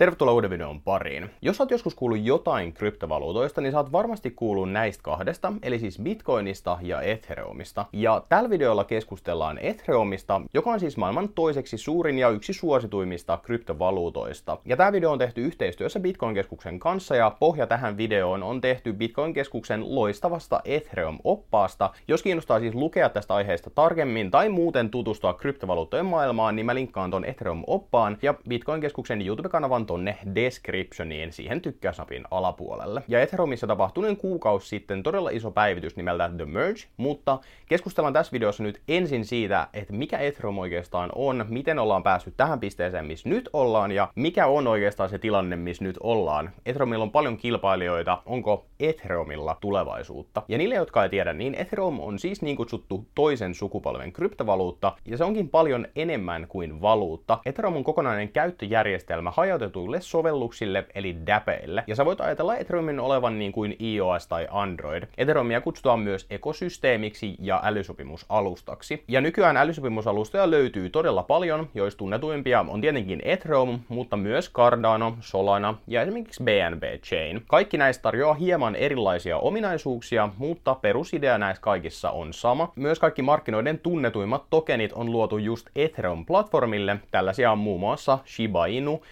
Tervetuloa uuden videon pariin. Jos oot joskus kuullut jotain kryptovaluutoista, niin saat varmasti kuullut näistä kahdesta, eli siis Bitcoinista ja Ethereumista. Ja tällä videolla keskustellaan Ethereumista, joka on siis maailman toiseksi suurin ja yksi suosituimmista kryptovaluutoista. Ja tämä video on tehty yhteistyössä Bitcoin-keskuksen kanssa, ja pohja tähän videoon on tehty Bitcoin-keskuksen loistavasta Ethereum-oppaasta. Jos kiinnostaa siis lukea tästä aiheesta tarkemmin tai muuten tutustua kryptovaluuttojen maailmaan, niin mä linkkaan ton Ethereum-oppaan ja Bitcoin-keskuksen YouTube-kanavan tonne descriptioniin siihen tykkäysnapin alapuolelle. Ja Ethereumissa tapahtuneen kuukausi sitten todella iso päivitys nimeltä The Merge, mutta keskustellaan tässä videossa nyt ensin siitä, että mikä Ethereum oikeastaan on, miten ollaan päässyt tähän pisteeseen, missä nyt ollaan, ja mikä on oikeastaan se tilanne, missä nyt ollaan. Ethereumilla on paljon kilpailijoita, onko Ethereumilla tulevaisuutta? Ja niille, jotka ei tiedä, niin Ethereum on siis niin kutsuttu toisen sukupolven kryptovaluutta, ja se onkin paljon enemmän kuin valuutta. Ethereum on kokonainen käyttöjärjestelmä hajautettu laajennetuille sovelluksille eli DAPeille. Ja sä voit ajatella Ethereumin olevan niin kuin iOS tai Android. Ethereumia kutsutaan myös ekosysteemiksi ja älysopimusalustaksi. Ja nykyään älysopimusalustoja löytyy todella paljon, joista tunnetuimpia on tietenkin Ethereum, mutta myös Cardano, Solana ja esimerkiksi BNB Chain. Kaikki näistä tarjoaa hieman erilaisia ominaisuuksia, mutta perusidea näissä kaikissa on sama. Myös kaikki markkinoiden tunnetuimmat tokenit on luotu just Ethereum-platformille. Tällaisia on muun muassa Shiba Inu,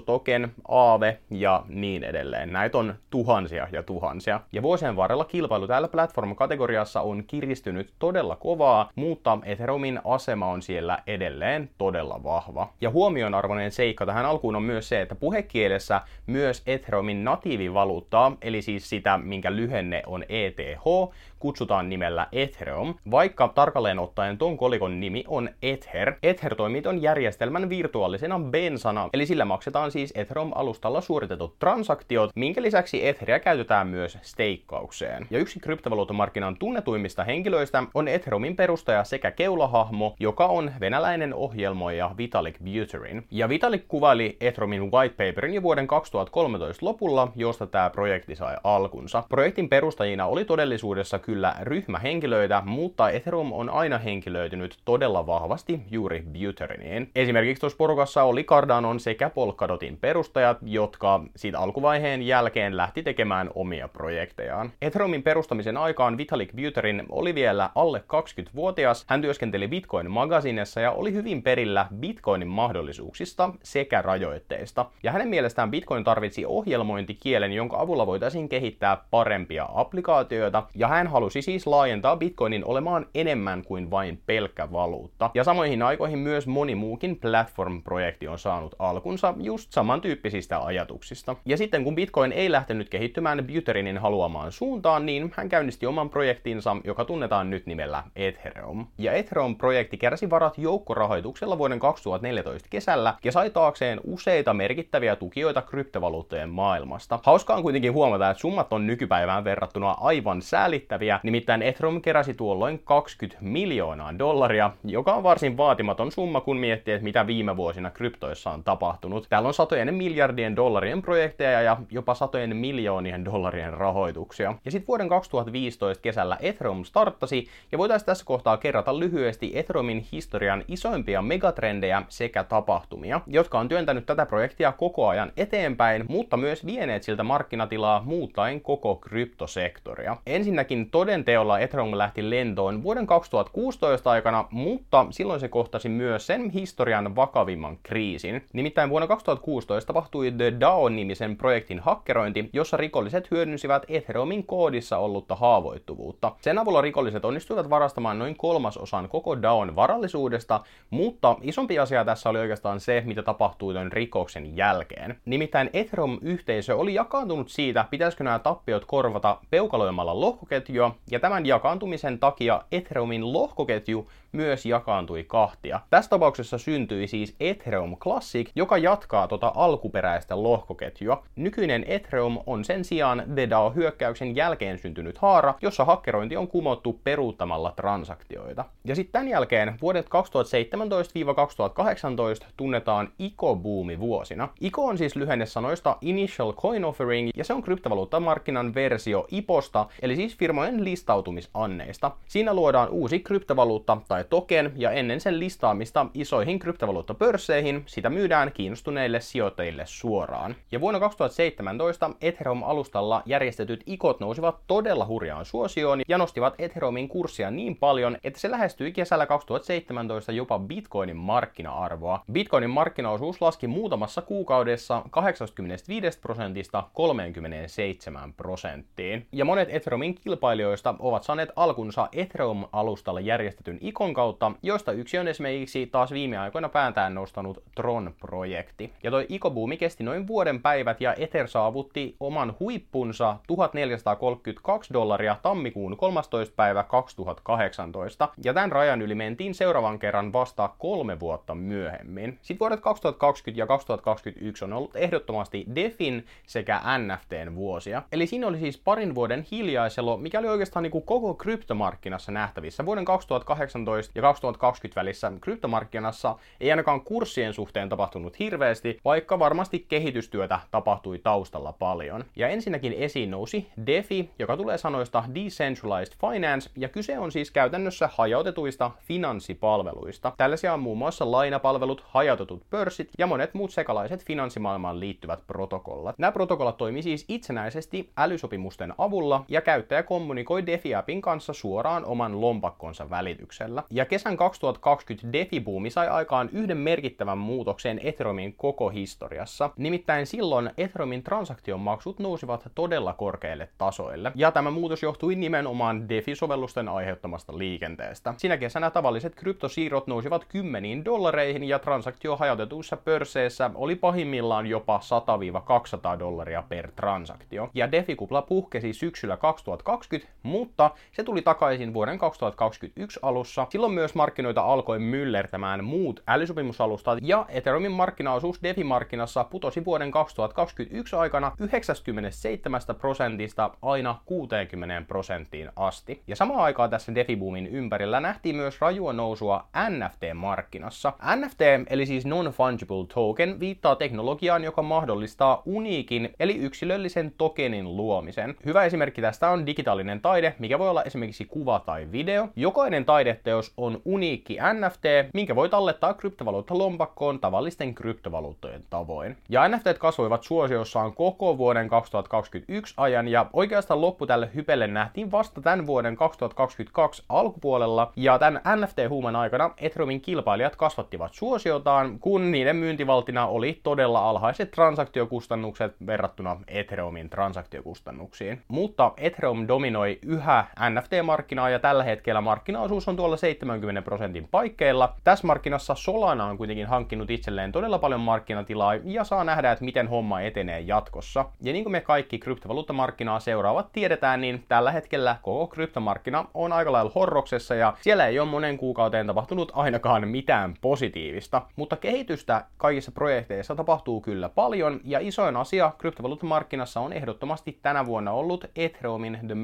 Token, Aave ja niin edelleen. Näitä on tuhansia ja tuhansia. Ja vuosien varrella kilpailu täällä platform-kategoriassa on kiristynyt todella kovaa, mutta Ethereumin asema on siellä edelleen todella vahva. Ja huomionarvoinen seikka tähän alkuun on myös se, että puhekielessä myös Ethereumin natiivivaluuttaa, eli siis sitä, minkä lyhenne on ETH, kutsutaan nimellä Ethereum, vaikka tarkalleen ottaen ton kolikon nimi on Ether. Ether toimii ton järjestelmän virtuaalisena bensana, eli sillä maksetaan siis Ethereum-alustalla suoritetut transaktiot, minkä lisäksi Etheria käytetään myös steikkaukseen. Ja yksi kryptovaluuttamarkkinan tunnetuimmista henkilöistä on Ethereumin perustaja sekä keulahahmo, joka on venäläinen ohjelmoija Vitalik Buterin. Ja Vitalik kuvaili Ethereumin whitepaperin jo vuoden 2013 lopulla, josta tämä projekti sai alkunsa. Projektin perustajina oli todellisuudessa kyllä ryhmähenkilöitä, mutta Ethereum on aina henkilöitynyt todella vahvasti juuri Buteriniin. Esimerkiksi tuossa porukassa oli Cardanon sekä Polkadotin perustajat, jotka siitä alkuvaiheen jälkeen lähti tekemään omia projektejaan. Ethereumin perustamisen aikaan Vitalik Buterin oli vielä alle 20-vuotias. Hän työskenteli Bitcoin Magazinessa ja oli hyvin perillä Bitcoinin mahdollisuuksista sekä rajoitteista. Ja hänen mielestään Bitcoin tarvitsi ohjelmointikielen, jonka avulla voitaisiin kehittää parempia applikaatioita, ja hän halusi siis laajentaa Bitcoinin olemaan enemmän kuin vain pelkkä valuutta. Ja samoihin aikoihin myös moni muukin platform-projekti on saanut alkunsa just samantyyppisistä ajatuksista. Ja sitten kun Bitcoin ei lähtenyt kehittymään Buterinin haluamaan suuntaan, niin hän käynnisti oman projektinsa, joka tunnetaan nyt nimellä Ethereum. Ja Ethereum-projekti keräsi varat joukkorahoituksella vuoden 2014 kesällä ja sai taakseen useita merkittäviä tukijoita kryptovaluuttojen maailmasta. Hauskaa on kuitenkin huomata, että summat on nykypäivään verrattuna aivan säälittäviä, nimittäin Ethereum keräsi tuolloin 20 miljoonaa dollaria, joka on varsin vaatimaton summa, kun miettii, että mitä viime vuosina kryptoissa on tapahtunut. Täällä on satojen miljardien dollarien projekteja ja jopa satojen miljoonien dollarien rahoituksia. Ja sitten vuoden 2015 kesällä Ethereum starttasi, ja voitaisiin tässä kohtaa kerrata lyhyesti Ethereumin historian isoimpia megatrendejä sekä tapahtumia, jotka on työntänyt tätä projektia koko ajan eteenpäin, mutta myös vieneet siltä markkinatilaa muuttaen koko kryptosektoria. Ensinnäkin todenteolla Ethereum lähti lentoon vuoden 2016 aikana, mutta silloin se kohtasi myös sen historian vakavimman kriisin. Nimittäin vuonna 2016 tapahtui The DAO-nimisen projektin hakkerointi, jossa rikolliset hyödynsivät Ethereumin koodissa ollutta haavoittuvuutta. Sen avulla rikolliset onnistuivat varastamaan noin kolmasosan koko DAOn varallisuudesta, mutta isompi asia tässä oli oikeastaan se, mitä tapahtui tuon rikoksen jälkeen. Nimittäin Ethereum-yhteisö oli jakaantunut siitä, pitäisikö nämä tappiot korvata peukaloimalla lohkoketjua, ja tämän jakaantumisen takia Ethereumin lohkoketju myös jakaantui kahtia. Tässä tapauksessa syntyi siis Ethereum Classic, joka jatkaa tota alkuperäistä lohkoketjua. Nykyinen Ethereum on sen sijaan The DAO-hyökkäyksen jälkeen syntynyt haara, jossa hakkerointi on kumottu peruuttamalla transaktioita. Ja sitten tämän jälkeen vuodet 2017-2018 tunnetaan ICO-buumi vuosina. ICO on siis lyhenne sanoista Initial Coin Offering, ja se on kryptovaluuttamarkkinan versio IPOsta, eli siis firmojen listautumisanneista. Siinä luodaan uusi kryptovaluutta tai token, ja ennen sen listaamista isoihin kryptovaluuttapörsseihin sitä myydään kiinnostuneille sijoittajille suoraan. Ja vuonna 2017 Ethereum-alustalla järjestetyt ikot nousivat todella hurjaan suosioon ja nostivat Ethereumin kurssia niin paljon, että se lähestyi kesällä 2017 jopa Bitcoinin markkina-arvoa. Bitcoinin markkinaosuus laski muutamassa kuukaudessa 85 prosentista 37 prosenttiin. Ja monet Ethereumin kilpailijoista ovat saaneet alkunsa Ethereum-alustalla järjestetyn ikon kautta, joista yksi on esimerkiksi taas viime aikoina päätään nostanut Tron-projekti. Ja toi ikobuumi kesti noin vuoden päivät ja Ether saavutti oman huippunsa 1432 dollaria tammikuun 13. päivä 2018. Ja tämän rajan yli mentiin seuraavan kerran vasta kolme vuotta myöhemmin. Sitten vuodet 2020 ja 2021 on ollut ehdottomasti DeFin sekä NFTn vuosia. Eli siinä oli siis parin vuoden hiljaiselo, mikä oli oikeastaan niin kuin koko kryptomarkkinassa nähtävissä. Vuoden 2018 ja 2020 välissä kryptomarkkinassa ei ainakaan kurssien suhteen tapahtunut hirveästi, vaikka varmasti kehitystyötä tapahtui taustalla paljon. Ja ensinnäkin esiin nousi DeFi, joka tulee sanoista Decentralized Finance, ja kyse on siis käytännössä hajautetuista finanssipalveluista. Tällaisia on muun muassa lainapalvelut, hajautetut pörssit ja monet muut sekalaiset finanssimaailmaan liittyvät protokollat. Nämä protokollat toimii siis itsenäisesti älysopimusten avulla ja käyttäjä DeFi-appin kanssa suoraan oman lompakkonsa välityksellä. Ja kesän 2020 DeFi-buumi sai aikaan yhden merkittävän muutoksen Ethereumin koko historiassa. Nimittäin silloin Ethereumin transaktiomaksut nousivat todella korkeille tasoille. Ja tämä muutos johtui nimenomaan DeFi-sovellusten aiheuttamasta liikenteestä. Sinä kesänä tavalliset kryptosiirrot nousivat kymmeniin dollareihin ja transaktio hajautetuissa pörsseissä oli pahimmillaan jopa 100-200 dollaria per transaktio. Ja DeFi-kupla puhkesi syksyllä 2020, mutta se tuli takaisin vuoden 2021 alussa. Silloin myös markkinoita alkoi myllertämään muut älysopimusalustat ja Ethereumin markkinaosuus DeFi-markkinassa putosi vuoden 2021 aikana 97 prosentista aina 60 prosenttiin asti. Ja samaan aikaan tässä DeFi-boomin ympärillä nähtiin myös rajua nousua NFT-markkinassa. NFT, eli siis Non-Fungible Token, viittaa teknologiaan, joka mahdollistaa uniikin, eli yksilöllisen tokenin luomisen. Hyvä esimerkki tästä on digitaalinen taide, mikä voi olla esimerkiksi kuva tai video. Jokainen taideteos on uniikki NFT, minkä voi tallettaa kryptovaluutta lompakkoon tavallisten kryptovaluuttojen tavoin. Ja NFT kasvoivat suosiossaan koko vuoden 2021 ajan, ja oikeastaan loppu tälle hypelle nähtiin vasta tämän vuoden 2022 alkupuolella, ja tämän NFT-huuman aikana Ethereumin kilpailijat kasvattivat suosiotaan, kun niiden myyntivaltina oli todella alhaiset transaktiokustannukset verrattuna Ethereumin transaktiokustannuksiin. Mutta Ethereum dominoi yhä NFT-markkinaa ja tällä hetkellä markkinaosuus on tuolla 70 prosentin paikkeilla. Tässä markkinassa Solana on kuitenkin hankkinut itselleen todella paljon markkinatilaa ja saa nähdä, että miten homma etenee jatkossa. Ja niin kuin me kaikki kryptovaluuttamarkkinaa seuraavat tiedetään, niin tällä hetkellä koko kryptomarkkina on aika lailla horroksessa ja siellä ei ole monen kuukauteen tapahtunut ainakaan mitään positiivista. Mutta kehitystä kaikissa projekteissa tapahtuu kyllä paljon ja isoin asia kryptovaluuttamarkkinassa on ehdottomasti tänä vuonna ollut Ethereumin The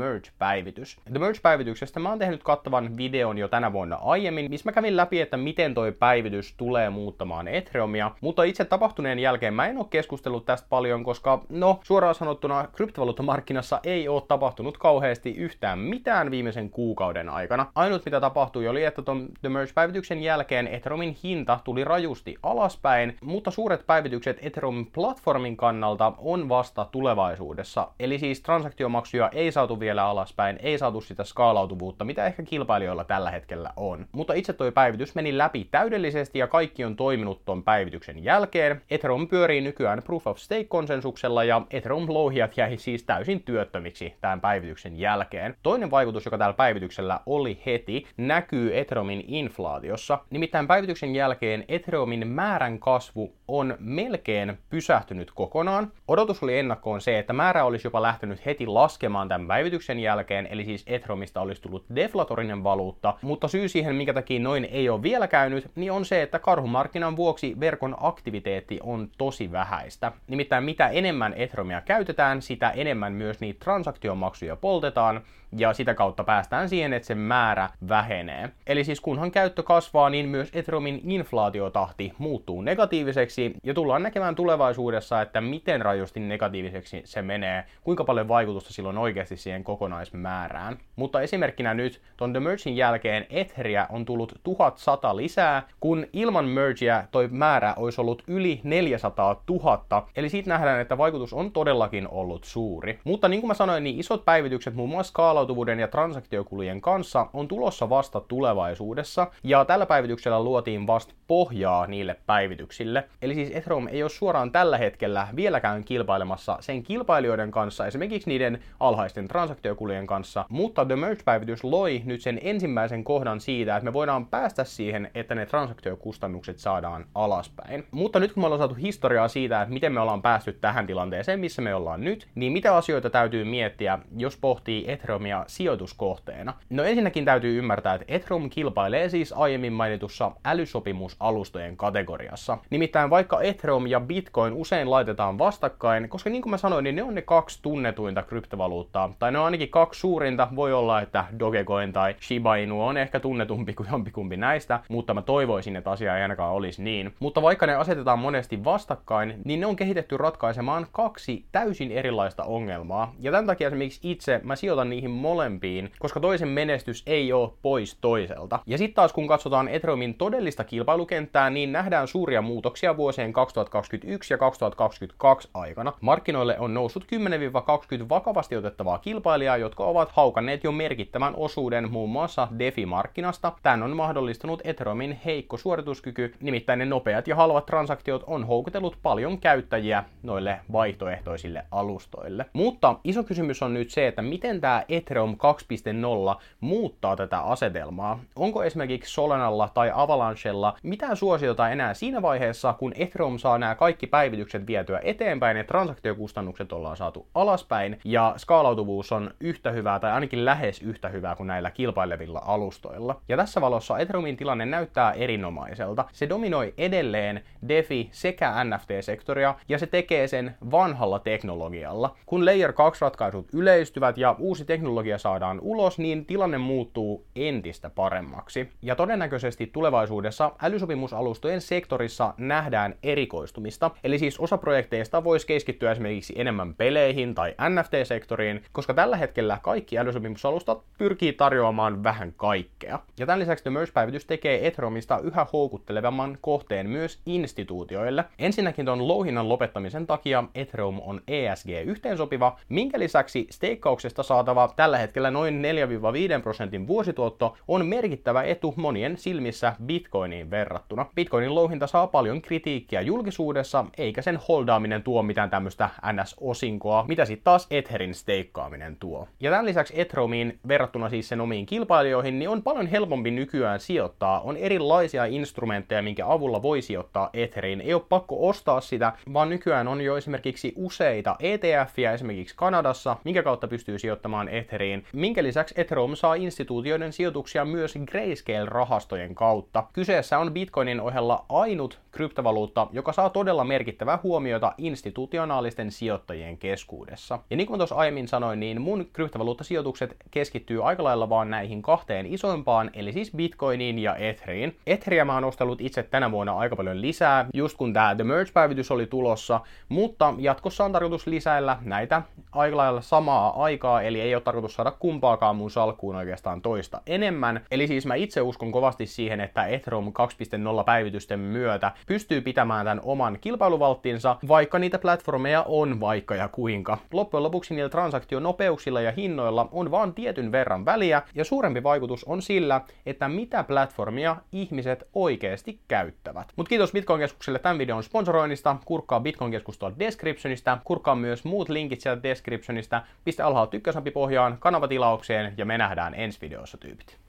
Merge-päivitys. The Merge-päivityksestä mä oon tehnyt kattavan videon jo tänä vuonna aiemmin, missä mä kävin läpi, että miten toi päivitys tulee muuttamaan Ethereumia, mutta itse tapahtuneen jälkeen mä en ole keskustellut tästä paljon, koska no, suoraan sanottuna kryptovaluuttamarkkinassa ei ole tapahtunut kauheasti yhtään mitään viimeisen kuukauden aikana. Ainut mitä tapahtui oli, että ton The Merge-päivityksen jälkeen Ethereumin hinta tuli rajusti alaspäin, mutta suuret päivitykset Ethereumin platformin kannalta on vasta tulevaisuudessa. Eli siis transaktiomaksuja ei saatu vielä alaspäin, ei saatu sitä skaalautuvuutta, mitä ehkä kilpailijoilla tällä hetkellä on. Mutta itse toi päivitys meni läpi täydellisesti ja kaikki on toiminut ton päivityksen jälkeen. Ethereum pyörii nykyään Proof of Stake-konsensuksella ja Ethereum louhijat jäi siis täysin työttömiksi tämän päivityksen jälkeen. Toinen vaikutus, joka tällä päivityksellä oli heti, näkyy Ethereumin inflaatiossa. Nimittäin päivityksen jälkeen Ethereumin määrän kasvu on melkein pysähtynyt kokonaan. Odotus oli ennakkoon se, että määrä olisi jopa lähtenyt heti laskemaan tämän päivityksen jälkeen, eli siis Ethereumista olisi tullut deflatorinen valuutta, mutta syy siihen, minkä takia noin ei ole vielä käynyt, niin on se, että karhumarkkinan vuoksi verkon aktiviteetti on tosi vähäistä. Nimittäin mitä enemmän Ethereumia käytetään, sitä enemmän myös niitä transaktiomaksuja poltetaan, ja sitä kautta päästään siihen, että sen määrä vähenee. Eli siis kunhan käyttö kasvaa, niin myös Ethereumin inflaatiotahti muuttuu negatiiviseksi, ja tullaan näkemään tulevaisuudessa, että miten rajusti negatiiviseksi se menee, kuinka paljon vaikutusta silloin oikeasti siihen kokonaismäärään. Mutta esimerkkinä nyt, ton The Mergin jälkeen Etheria on tullut 1100 lisää, kun ilman mergeä toi määrä olisi ollut yli 400 000, eli siitä nähdään, että vaikutus on todellakin ollut suuri. Mutta niin kuin mä sanoin, niin isot päivitykset muun muassa skaalautuvuuden ja transaktiokulujen kanssa on tulossa vasta tulevaisuudessa, ja tällä päivityksellä luotiin vasta pohjaa niille päivityksille. Eli siis Ethereum ei ole suoraan tällä hetkellä vieläkään kilpailemassa sen kilpailijoiden kanssa, esimerkiksi niiden alhaisten transaktiokulujen kanssa, mutta The Merge-päivitys loi nyt sen ensimmäisen kohdan siitä, että me voidaan päästä siihen, että ne transaktiokustannukset saadaan alaspäin. Mutta nyt kun me ollaan saatu historiaa siitä, että miten me ollaan päästy tähän tilanteeseen, missä me ollaan nyt, niin mitä asioita täytyy miettiä, jos pohtii Ethereumia sijoituskohteena? No ensinnäkin täytyy ymmärtää, että Ethereum kilpailee siis aiemmin mainitussa älysopimusalustojen kategoriassa. Nimittäin vaikka Ethereum ja Bitcoin usein laitetaan vastakkain, koska niin kuin mä sanoin, niin ne on ne kaksi tunnetuinta kryptovaluuttaa, tai ne on ainakin kaksi suurinta, voi olla, että Dogecoin tai Shiba Inu on ehkä tunnetumpi kuin jompikumpi näistä, mutta mä toivoisin, että asia ei ainakaan olisi niin. Mutta vaikka ne asetetaan monesti vastakkain, niin ne on kehitetty ratkaisemaan kaksi täysin erilaista ongelmaa. Ja tämän takia esimerkiksi itse mä sijoitan niihin molempiin, koska toisen menestys ei ole pois toiselta. Ja sitten taas kun katsotaan Ethereumin todellista kilpailukenttää, niin nähdään suuria muutoksia vuosien 2021 ja 2022 aikana. Markkinoille on noussut 10-20 vakavasti otettavaa kilpailijaa, jotka ovat haukanneet jo merkittävän osuuden muun muassa DeFi-markkinasta. Tän on mahdollistanut Ethereumin heikko suorituskyky, nimittäin ne nopeat ja halvat transaktiot on houkutellut paljon käyttäjiä noille vaihtoehtoisille alustoille. Mutta iso kysymys on nyt se, että miten tämä Ethereum 2.0 muuttaa tätä asetelmaa. Onko esimerkiksi Solanalla tai Avalanchella mitään suosiota enää siinä vaiheessa, kun Ethereum saa nämä kaikki päivitykset vietyä eteenpäin ja transaktiokustannukset ollaan saatu alaspäin ja skaalautuvuus on yhtä hyvää tai ainakin lähes yhtä hyvää kuin näillä kilpailevilla alustoilla. Ja tässä valossa Ethereumin tilanne näyttää erinomaiselta. Se dominoi edelleen DeFi sekä NFT-sektoria ja se tekee sen vanhalla teknologialla. Kun Layer 2 ratkaisut yleistyvät ja uusi teknologia saadaan ulos, niin tilanne muuttuu entistä paremmaksi. Ja todennäköisesti tulevaisuudessa älysopimusalustojen sektorissa nähdään erikoistumista. Eli siis osa projekteista voisi keskittyä esimerkiksi enemmän peleihin tai NFT-sektoriin, koska tällä hetkellä kaikki älysopimusalustat pyrkii tarjoamaan vähän kaikkea. Ja tämän lisäksi The Merge-päivitys tekee Ethereumista yhä houkuttelevamman kohteen myös instituutioille. Ensinnäkin tuon louhinnan lopettamisen takia Ethereum on ESG-yhteensopiva, minkä lisäksi steikkauksesta saatava tällä hetkellä noin 4-5 prosentin vuosituotto on merkittävä etu monien silmissä Bitcoiniin verrattuna. Bitcoinin louhinta saa paljon kritiikkiä julkisuudessa, eikä sen holdaaminen tuo mitään tämmöistä NS-osinkoa, mitä sitten taas Etherin steikkaaminen tuo. Ja tämän lisäksi Ethereumiin verrattuna siis sen omiin kilpailijoihin, niin on paljon helpompi nykyään sijoittaa. On erilaisia instrumentteja, minkä avulla voi sijoittaa Etheriin. Ei ole pakko ostaa sitä, vaan nykyään on jo esimerkiksi useita ETFiä esimerkiksi Kanadassa, minkä kautta pystyy sijoittamaan Etheriin. Minkä lisäksi Ethereum saa instituutioiden sijoituksia myös Grayscale-rahastojen kautta. Kyseessä on Bitcoinin ohella ainut kryptovaluutta, joka saa todella merkittävää huomiota institutionaalisten sijoittajien keskuudessa. Ja niin kuin tuossa aiemmin sanoin, niin mun kryptovaluuttasijoitukset keskittyy aika lailla vaan näihin kahteen isoimpaan, eli siis Bitcoiniin ja Etheriin. Etheria mä oon ostellut itse tänä vuonna aika paljon lisää, just kun tämä The Merge-päivitys oli tulossa, mutta jatkossa on tarkoitus lisäillä näitä aika lailla samaa aikaa, eli ei ole tarkoitus saada kumpaakaan mun salkkuun oikeastaan toista enemmän. Eli siis mä itse uskon kovasti siihen, että Ethereum 2.0 päivitysten myötä pystyy pitämään tämän oman kilpailuvalttinsa, vaikka niitä platformeja on vaikka ja kuinka. Loppujen lopuksi niillä transaktionopeuksilla ja hinnoilla on vaan tietyn verran väliä, ja suurempi vaikutus on sillä, että mitä platformia ihmiset oikeasti käyttävät. Mutta kiitos Bitcoin-keskukselle tämän videon sponsoroinnista, kurkkaa Bitcoin-keskus tuolta descriptionista, kurkkaa myös muut linkit sieltä descriptionista, pistä alhaalla tykkäysnappi pohjaan, kanavatilaukseen ja me nähdään ensi videossa tyypit.